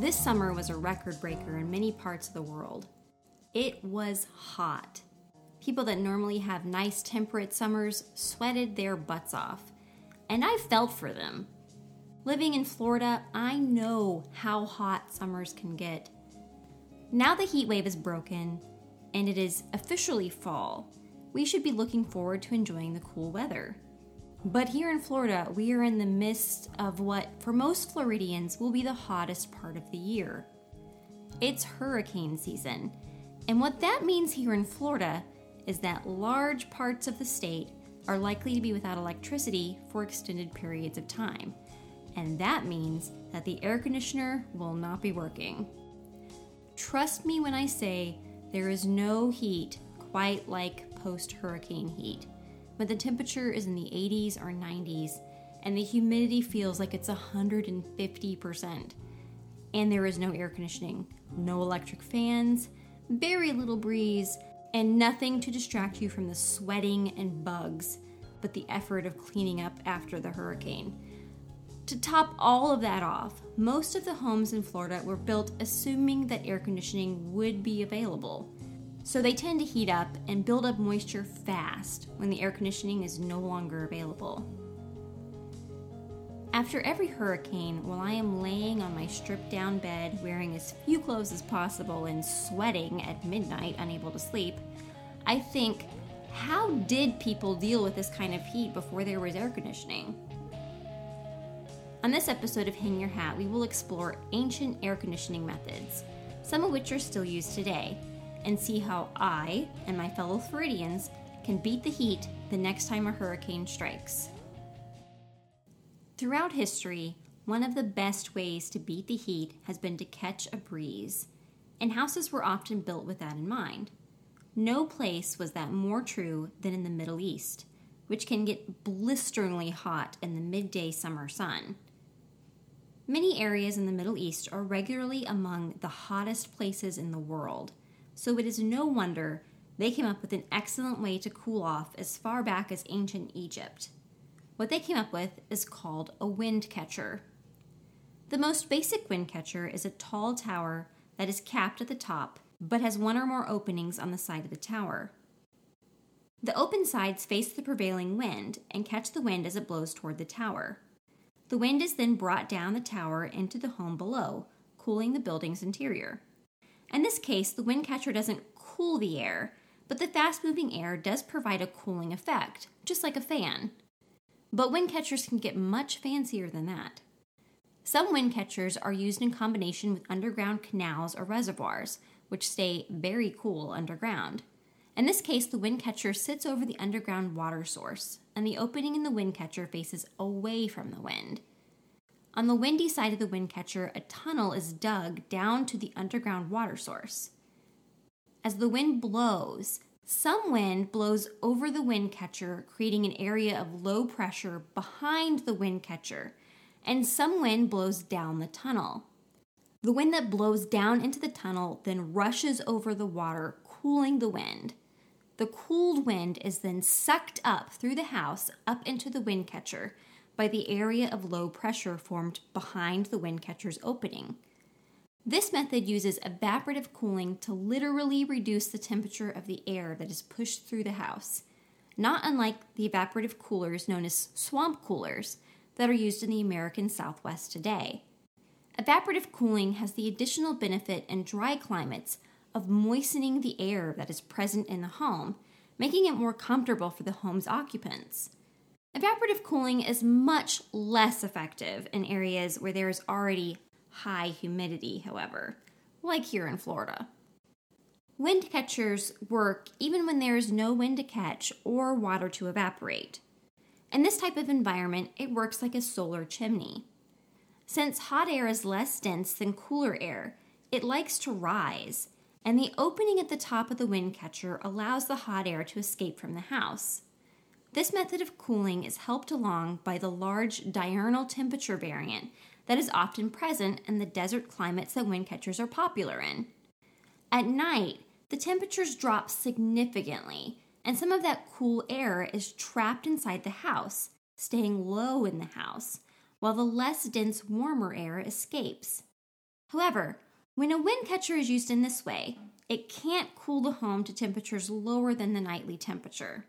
This summer was a record breaker in many parts of the world. It was hot. People that normally have nice temperate summers sweated their butts off. And I felt for them. Living in Florida, I know how hot summers can get. Now the heat wave is broken and it is officially fall, we should be looking forward to enjoying the cool weather. But here in Florida, we are in the midst of what, for most Floridians, will be the hottest part of the year. It's hurricane season, and what that means here in Florida is that large parts of the state are likely to be without electricity for extended periods of time. And that means that the air conditioner will not be working. Trust me when I say there is no heat quite like post hurricane heat, when the temperature is in the 80s or 90s and the humidity feels like it's 150%. And there is no air conditioning, no electric fans, very little breeze, and nothing to distract you from the sweating and bugs, but the effort of cleaning up after the hurricane. To top all of that off, most of the homes in Florida were built assuming that air conditioning would be available. So they tend to heat up and build up moisture fast when the air conditioning is no longer available. After every hurricane, while I am laying on my stripped down bed, wearing as few clothes as possible and sweating at midnight, unable to sleep, I think, how did people deal with this kind of heat before there was air conditioning? On this episode of Hang Your Hat, we will explore ancient air conditioning methods, some of which are still used today, and see how I and my fellow Floridians can beat the heat the next time a hurricane strikes. Throughout history, one of the best ways to beat the heat has been to catch a breeze, and houses were often built with that in mind. No place was that more true than in the Middle East, which can get blisteringly hot in the midday summer sun. Many areas in the Middle East are regularly among the hottest places in the world, so it is no wonder they came up with an excellent way to cool off as far back as ancient Egypt. What they came up with is called a wind catcher. The most basic wind catcher is a tall tower that is capped at the top but has one or more openings on the side of the tower. The open sides face the prevailing wind and catch the wind as it blows toward the tower. The wind is then brought down the tower into the home below, cooling the building's interior. In this case, the wind catcher doesn't cool the air, but the fast moving air does provide a cooling effect, just like a fan. But wind catchers can get much fancier than that. Some wind catchers are used in combination with underground canals or reservoirs, which stay very cool underground. In this case, the wind catcher sits over the underground water source, and the opening in the wind catcher faces away from the wind. On the windy side of the windcatcher, a tunnel is dug down to the underground water source. As the wind blows, some wind blows over the windcatcher, creating an area of low pressure behind the windcatcher, and some wind blows down the tunnel. The wind that blows down into the tunnel then rushes over the water, cooling the wind. The cooled wind is then sucked up through the house up into the wind catcher, by the area of low pressure formed behind the wind catcher's opening. This method uses evaporative cooling to literally reduce the temperature of the air that is pushed through the house, not unlike the evaporative coolers known as swamp coolers that are used in the American Southwest today. Evaporative cooling has the additional benefit in dry climates of moistening the air that is present in the home, making it more comfortable for the home's occupants. Evaporative cooling is much less effective in areas where there is already high humidity, however, like here in Florida. Wind catchers work even when there is no wind to catch or water to evaporate. In this type of environment, it works like a solar chimney. Since hot air is less dense than cooler air, it likes to rise, and the opening at the top of the wind catcher allows the hot air to escape from the house. This method of cooling is helped along by the large diurnal temperature variant that is often present in the desert climates that wind catchers are popular in. At night, the temperatures drop significantly, and some of that cool air is trapped inside the house, staying low in the house, while the less dense, warmer air escapes. However, when a wind catcher is used in this way, it can't cool the home to temperatures lower than the nightly temperature.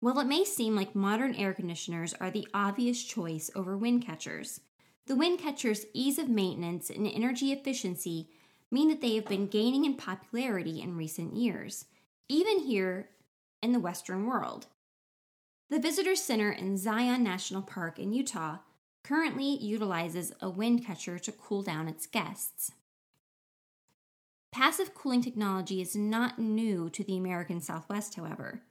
While it may seem like modern air conditioners are the obvious choice over wind catchers, the wind catcher's ease of maintenance and energy efficiency mean that they have been gaining in popularity in recent years, even here in the Western world. The Visitor Center in Zion National Park in Utah currently utilizes a wind catcher to cool down its guests. Passive cooling technology is not new to the American Southwest, however.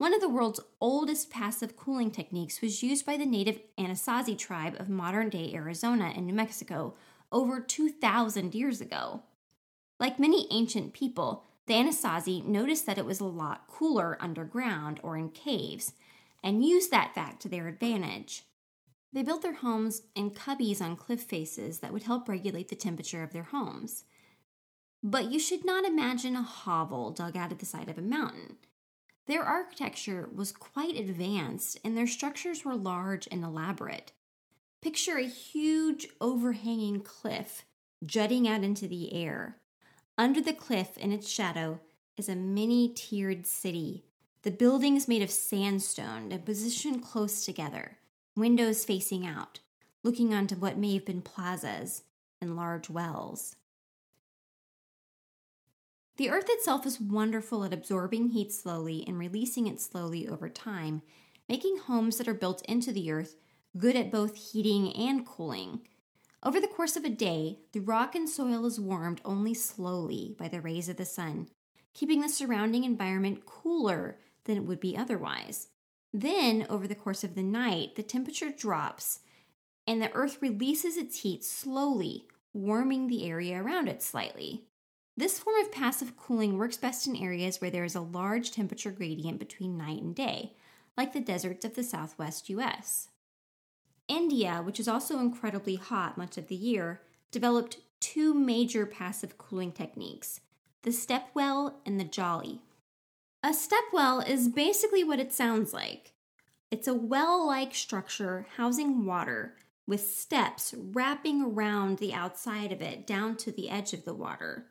One of the world's oldest passive cooling techniques was used by the native Anasazi tribe of modern day Arizona and New Mexico over 2,000 years ago. Like many ancient people, the Anasazi noticed that it was a lot cooler underground or in caves and used that fact to their advantage. They built their homes in cubbies on cliff faces that would help regulate the temperature of their homes. But you should not imagine a hovel dug out of the side of a mountain. Their architecture was quite advanced and their structures were large and elaborate. Picture a huge overhanging cliff jutting out into the air. Under the cliff, in its shadow, is a many tiered city. The buildings made of sandstone and positioned close together, windows facing out, looking onto what may have been plazas and large wells. The Earth itself is wonderful at absorbing heat slowly and releasing it slowly over time, making homes that are built into the Earth good at both heating and cooling. Over the course of a day, the rock and soil is warmed only slowly by the rays of the sun, keeping the surrounding environment cooler than it would be otherwise. Then, over the course of the night, the temperature drops and the earth releases its heat slowly, warming the area around it slightly. This form of passive cooling works best in areas where there is a large temperature gradient between night and day, like the deserts of the southwest US. India, which is also incredibly hot much of the year, developed two major passive cooling techniques the stepwell and the jali. A stepwell is basically what it sounds like it's a well like structure housing water with steps wrapping around the outside of it down to the edge of the water.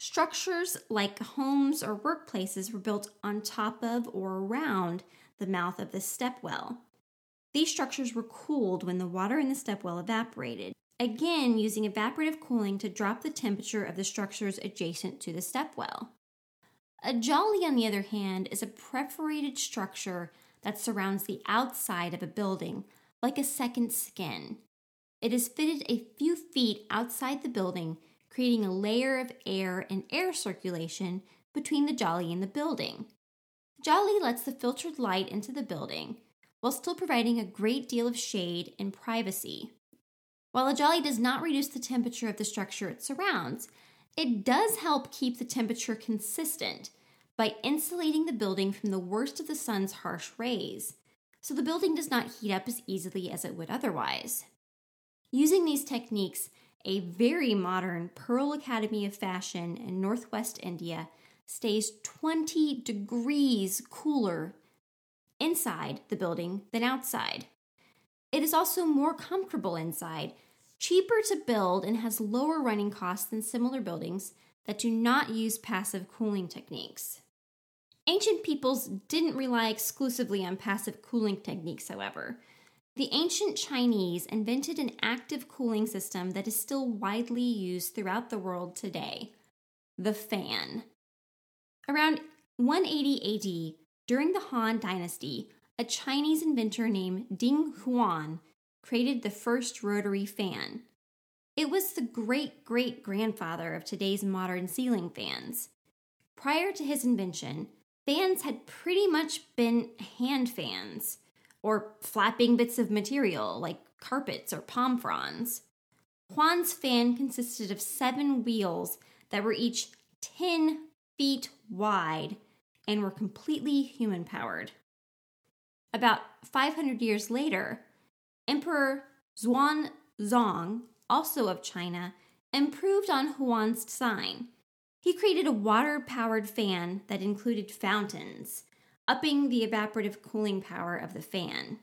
Structures like homes or workplaces were built on top of or around the mouth of the stepwell. These structures were cooled when the water in the stepwell evaporated, again using evaporative cooling to drop the temperature of the structures adjacent to the stepwell. A jali, on the other hand, is a perforated structure that surrounds the outside of a building, like a second skin. It is fitted a few feet outside the building creating a layer of air and air circulation between the jali and the building. Jali lets the filtered light into the building while still providing a great deal of shade and privacy. While a jali does not reduce the temperature of the structure it surrounds, it does help keep the temperature consistent by insulating the building from the worst of the sun's harsh rays, so the building does not heat up as easily as it would otherwise. Using these techniques a very modern Pearl Academy of Fashion in northwest India stays 20 degrees cooler inside the building than outside. It is also more comfortable inside, cheaper to build, and has lower running costs than similar buildings that do not use passive cooling techniques. Ancient peoples didn't rely exclusively on passive cooling techniques, however. The ancient Chinese invented an active cooling system that is still widely used throughout the world today the fan. Around 180 AD, during the Han Dynasty, a Chinese inventor named Ding Huan created the first rotary fan. It was the great great grandfather of today's modern ceiling fans. Prior to his invention, fans had pretty much been hand fans or flapping bits of material like carpets or palm fronds. Huan's fan consisted of seven wheels that were each 10 feet wide and were completely human powered. About 500 years later, Emperor Xuanzong, also of China, improved on Huan's design. He created a water powered fan that included fountains upping the evaporative cooling power of the fan.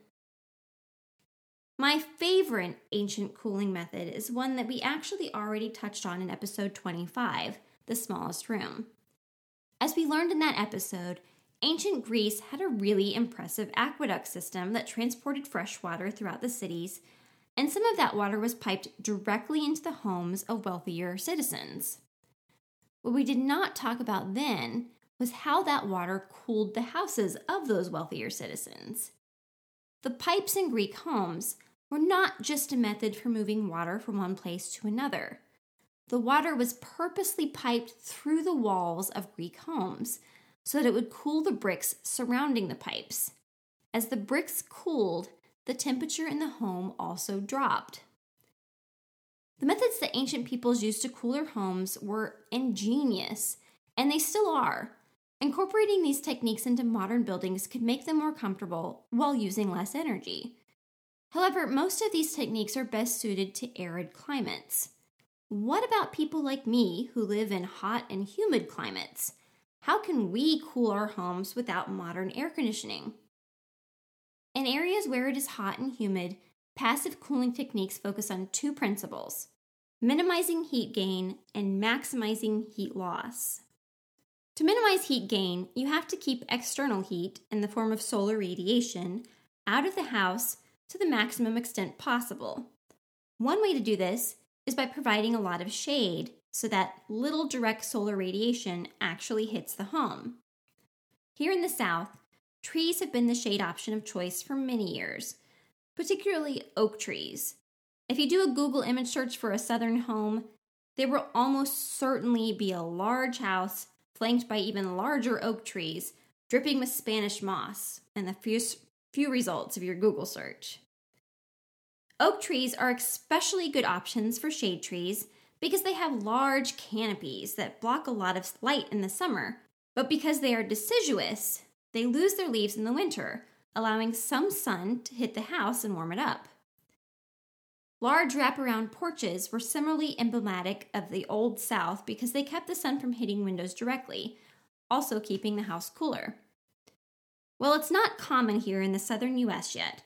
My favorite ancient cooling method is one that we actually already touched on in episode 25 the smallest room. As we learned in that episode, ancient Greece had a really impressive aqueduct system that transported fresh water throughout the cities, and some of that water was piped directly into the homes of wealthier citizens. What we did not talk about then was how that water cooled the houses of those wealthier citizens. The pipes in Greek homes were not just a method for moving water from one place to another. The water was purposely piped through the walls of Greek homes so that it would cool the bricks surrounding the pipes. As the bricks cooled, the temperature in the home also dropped. The methods that ancient peoples used to cool their homes were ingenious, and they still are. Incorporating these techniques into modern buildings could make them more comfortable while using less energy. However, most of these techniques are best suited to arid climates. What about people like me who live in hot and humid climates? How can we cool our homes without modern air conditioning? In areas where it is hot and humid, passive cooling techniques focus on two principles minimizing heat gain and maximizing heat loss. To minimize heat gain, you have to keep external heat in the form of solar radiation out of the house to the maximum extent possible. One way to do this is by providing a lot of shade so that little direct solar radiation actually hits the home. Here in the South, trees have been the shade option of choice for many years, particularly oak trees. If you do a Google image search for a southern home, there will almost certainly be a large house flanked by even larger oak trees dripping with Spanish moss and the few, few results of your Google search. Oak trees are especially good options for shade trees because they have large canopies that block a lot of light in the summer, but because they are deciduous, they lose their leaves in the winter, allowing some sun to hit the house and warm it up. Large wraparound porches were similarly emblematic of the Old South because they kept the sun from hitting windows directly, also keeping the house cooler. Well, it's not common here in the southern US yet,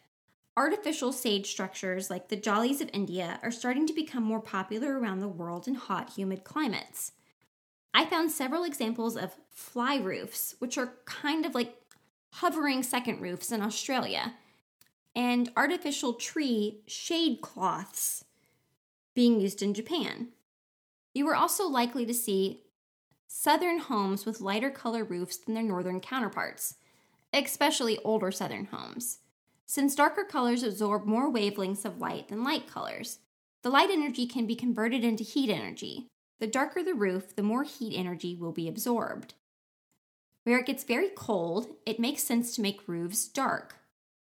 Artificial sage structures like the Jalis of India are starting to become more popular around the world in hot, humid climates. I found several examples of fly roofs, which are kind of like hovering second roofs in Australia, and artificial tree shade cloths being used in Japan. You are also likely to see southern homes with lighter color roofs than their northern counterparts, especially older southern homes. Since darker colors absorb more wavelengths of light than light colors, the light energy can be converted into heat energy. The darker the roof, the more heat energy will be absorbed. Where it gets very cold, it makes sense to make roofs dark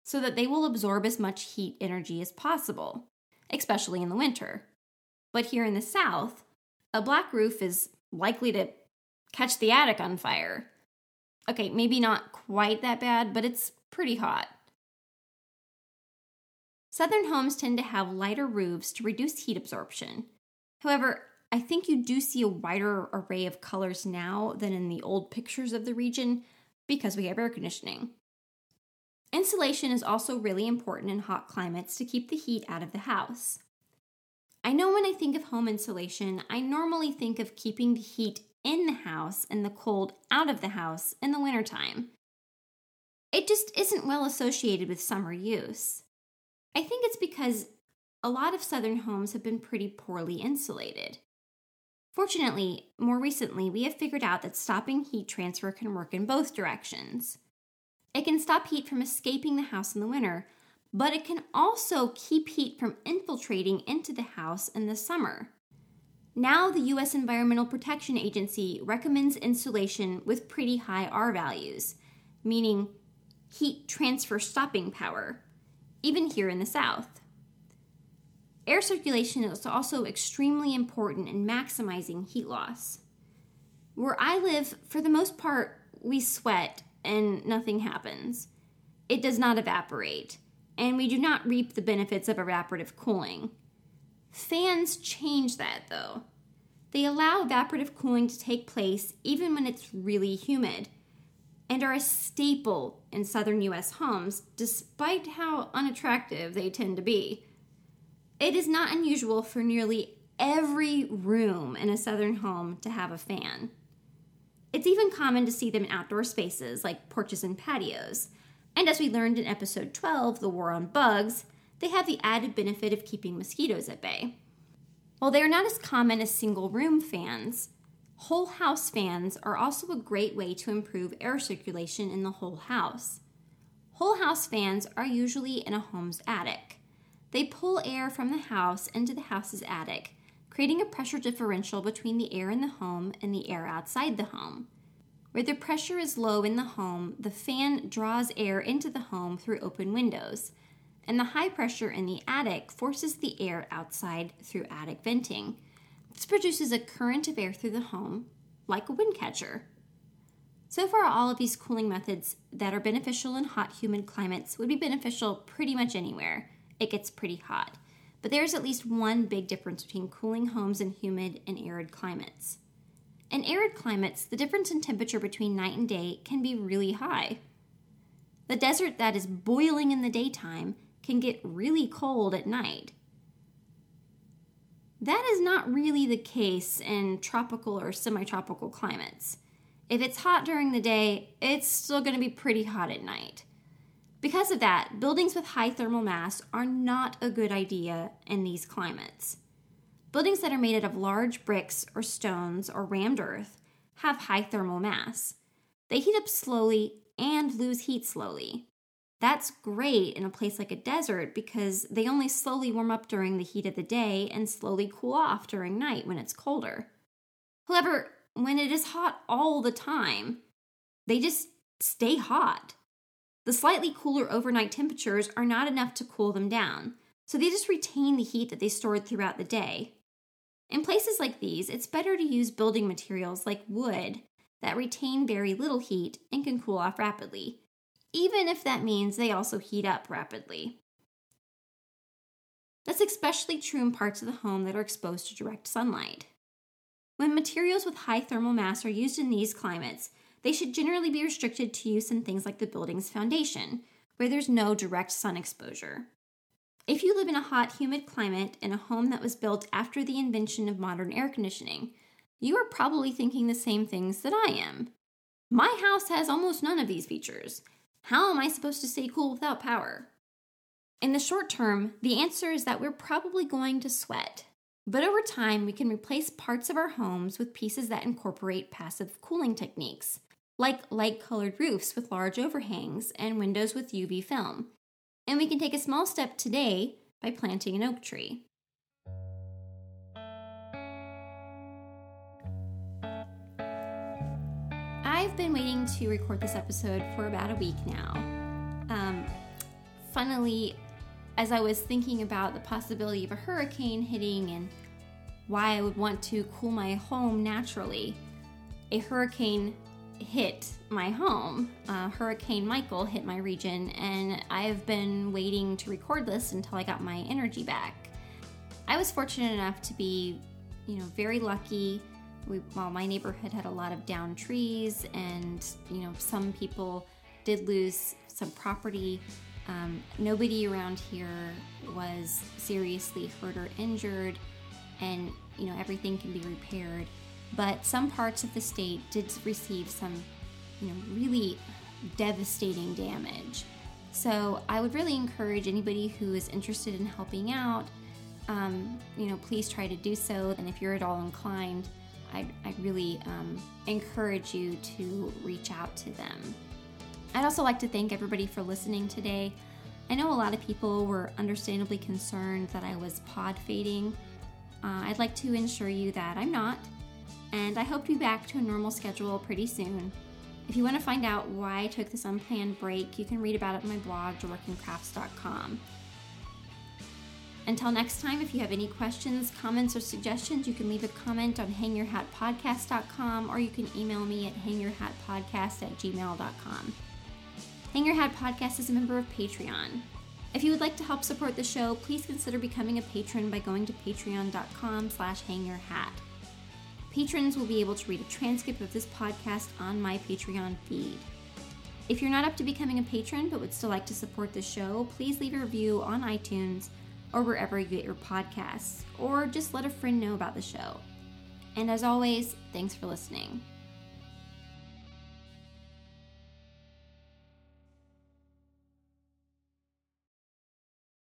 so that they will absorb as much heat energy as possible, especially in the winter. But here in the south, a black roof is likely to catch the attic on fire. Okay, maybe not quite that bad, but it's pretty hot. Southern homes tend to have lighter roofs to reduce heat absorption. However, I think you do see a wider array of colors now than in the old pictures of the region because we have air conditioning. Insulation is also really important in hot climates to keep the heat out of the house. I know when I think of home insulation, I normally think of keeping the heat in the house and the cold out of the house in the wintertime. It just isn't well associated with summer use. I think it's because a lot of Southern homes have been pretty poorly insulated. Fortunately, more recently, we have figured out that stopping heat transfer can work in both directions. It can stop heat from escaping the house in the winter, but it can also keep heat from infiltrating into the house in the summer. Now, the U.S. Environmental Protection Agency recommends insulation with pretty high R values, meaning heat transfer stopping power, even here in the South. Air circulation is also extremely important in maximizing heat loss. Where I live, for the most part, we sweat and nothing happens. It does not evaporate, and we do not reap the benefits of evaporative cooling. Fans change that, though. They allow evaporative cooling to take place even when it's really humid. and are a staple in southern US homes, despite how unattractive they tend to be. It is not unusual for nearly every room in a southern home to have a fan. It's even common to see them in outdoor spaces like porches and patios. And as we learned in episode 12, The War on Bugs, they have the added benefit of keeping mosquitoes at bay. While they are not as common as single room fans, whole house fans are also a great way to improve air circulation in the whole house. Whole house fans are usually in a home's attic. They pull air from the house into the house's attic, creating a pressure differential between the air in the home and the air outside the home. Where the pressure is low in the home, the fan draws air into the home through open windows, and the high pressure in the attic forces the air outside through attic venting. This produces a current of air through the home, like a wind catcher. So far, all of these cooling methods that are beneficial in hot, humid climates would be beneficial pretty much anywhere. It gets pretty hot. But there's at least one big difference between cooling homes in humid and arid climates. In arid climates, the difference in temperature between night and day can be really high. The desert that is boiling in the daytime can get really cold at night. That is not really the case in tropical or semi tropical climates. If it's hot during the day, it's still going to be pretty hot at night. Because of that, buildings with high thermal mass are not a good idea in these climates. Buildings that are made out of large bricks or stones or rammed earth have high thermal mass. They heat up slowly and lose heat slowly. That's great in a place like a desert because they only slowly warm up during the heat of the day and slowly cool off during night when it's colder. However, when it is hot all the time, they just stay hot. The slightly cooler overnight temperatures are not enough to cool them down, so they just retain the heat that they stored throughout the day. In places like these, it's better to use building materials like wood that retain very little heat and can cool off rapidly, even if that means they also heat up rapidly. That's especially true in parts of the home that are exposed to direct sunlight. When materials with high thermal mass are used in these climates, they should generally be restricted to use in things like the building's foundation, where there's no direct sun exposure. If you live in a hot, humid climate in a home that was built after the invention of modern air conditioning, you are probably thinking the same things that I am. My house has almost none of these features. How am I supposed to stay cool without power? In the short term, the answer is that we're probably going to sweat. But over time, we can replace parts of our homes with pieces that incorporate passive cooling techniques, like light colored roofs with large overhangs and windows with UV film. And we can take a small step today by planting an oak tree. I've been waiting to record this episode for about a week now. Um, funnily, as I was thinking about the possibility of a hurricane hitting and why I would want to cool my home naturally, a hurricane hit my home. Uh, Hurricane Michael hit my region, and I've been waiting to record this until I got my energy back. I was fortunate enough to be, you know, very lucky. We, while my neighborhood had a lot of down trees, and you know, some people did lose some property. Um, nobody around here was seriously hurt or injured, and you know, everything can be repaired but some parts of the state did receive some, you know, really devastating damage. So I would really encourage anybody who is interested in helping out, um, you know, please try to do so. And if you're at all inclined, I'd, I'd really um, encourage you to reach out to them. I'd also like to thank everybody for listening today. I know a lot of people were understandably concerned that I was pod fading. Uh, I'd like to assure you that I'm not and I hope to be back to a normal schedule pretty soon. If you want to find out why I took this unplanned break, you can read about it on my blog, dorkincrafts.com. Until next time, if you have any questions, comments, or suggestions, you can leave a comment on hangyourhatpodcast.com or you can email me at hangyourhatpodcast at gmail.com. Hang Your Hat Podcast is a member of Patreon. If you would like to help support the show, please consider becoming a patron by going to patreon.com slash hangyourhat. Patrons will be able to read a transcript of this podcast on my Patreon feed. If you're not up to becoming a patron but would still like to support the show, please leave a review on iTunes or wherever you get your podcasts, or just let a friend know about the show. And as always, thanks for listening.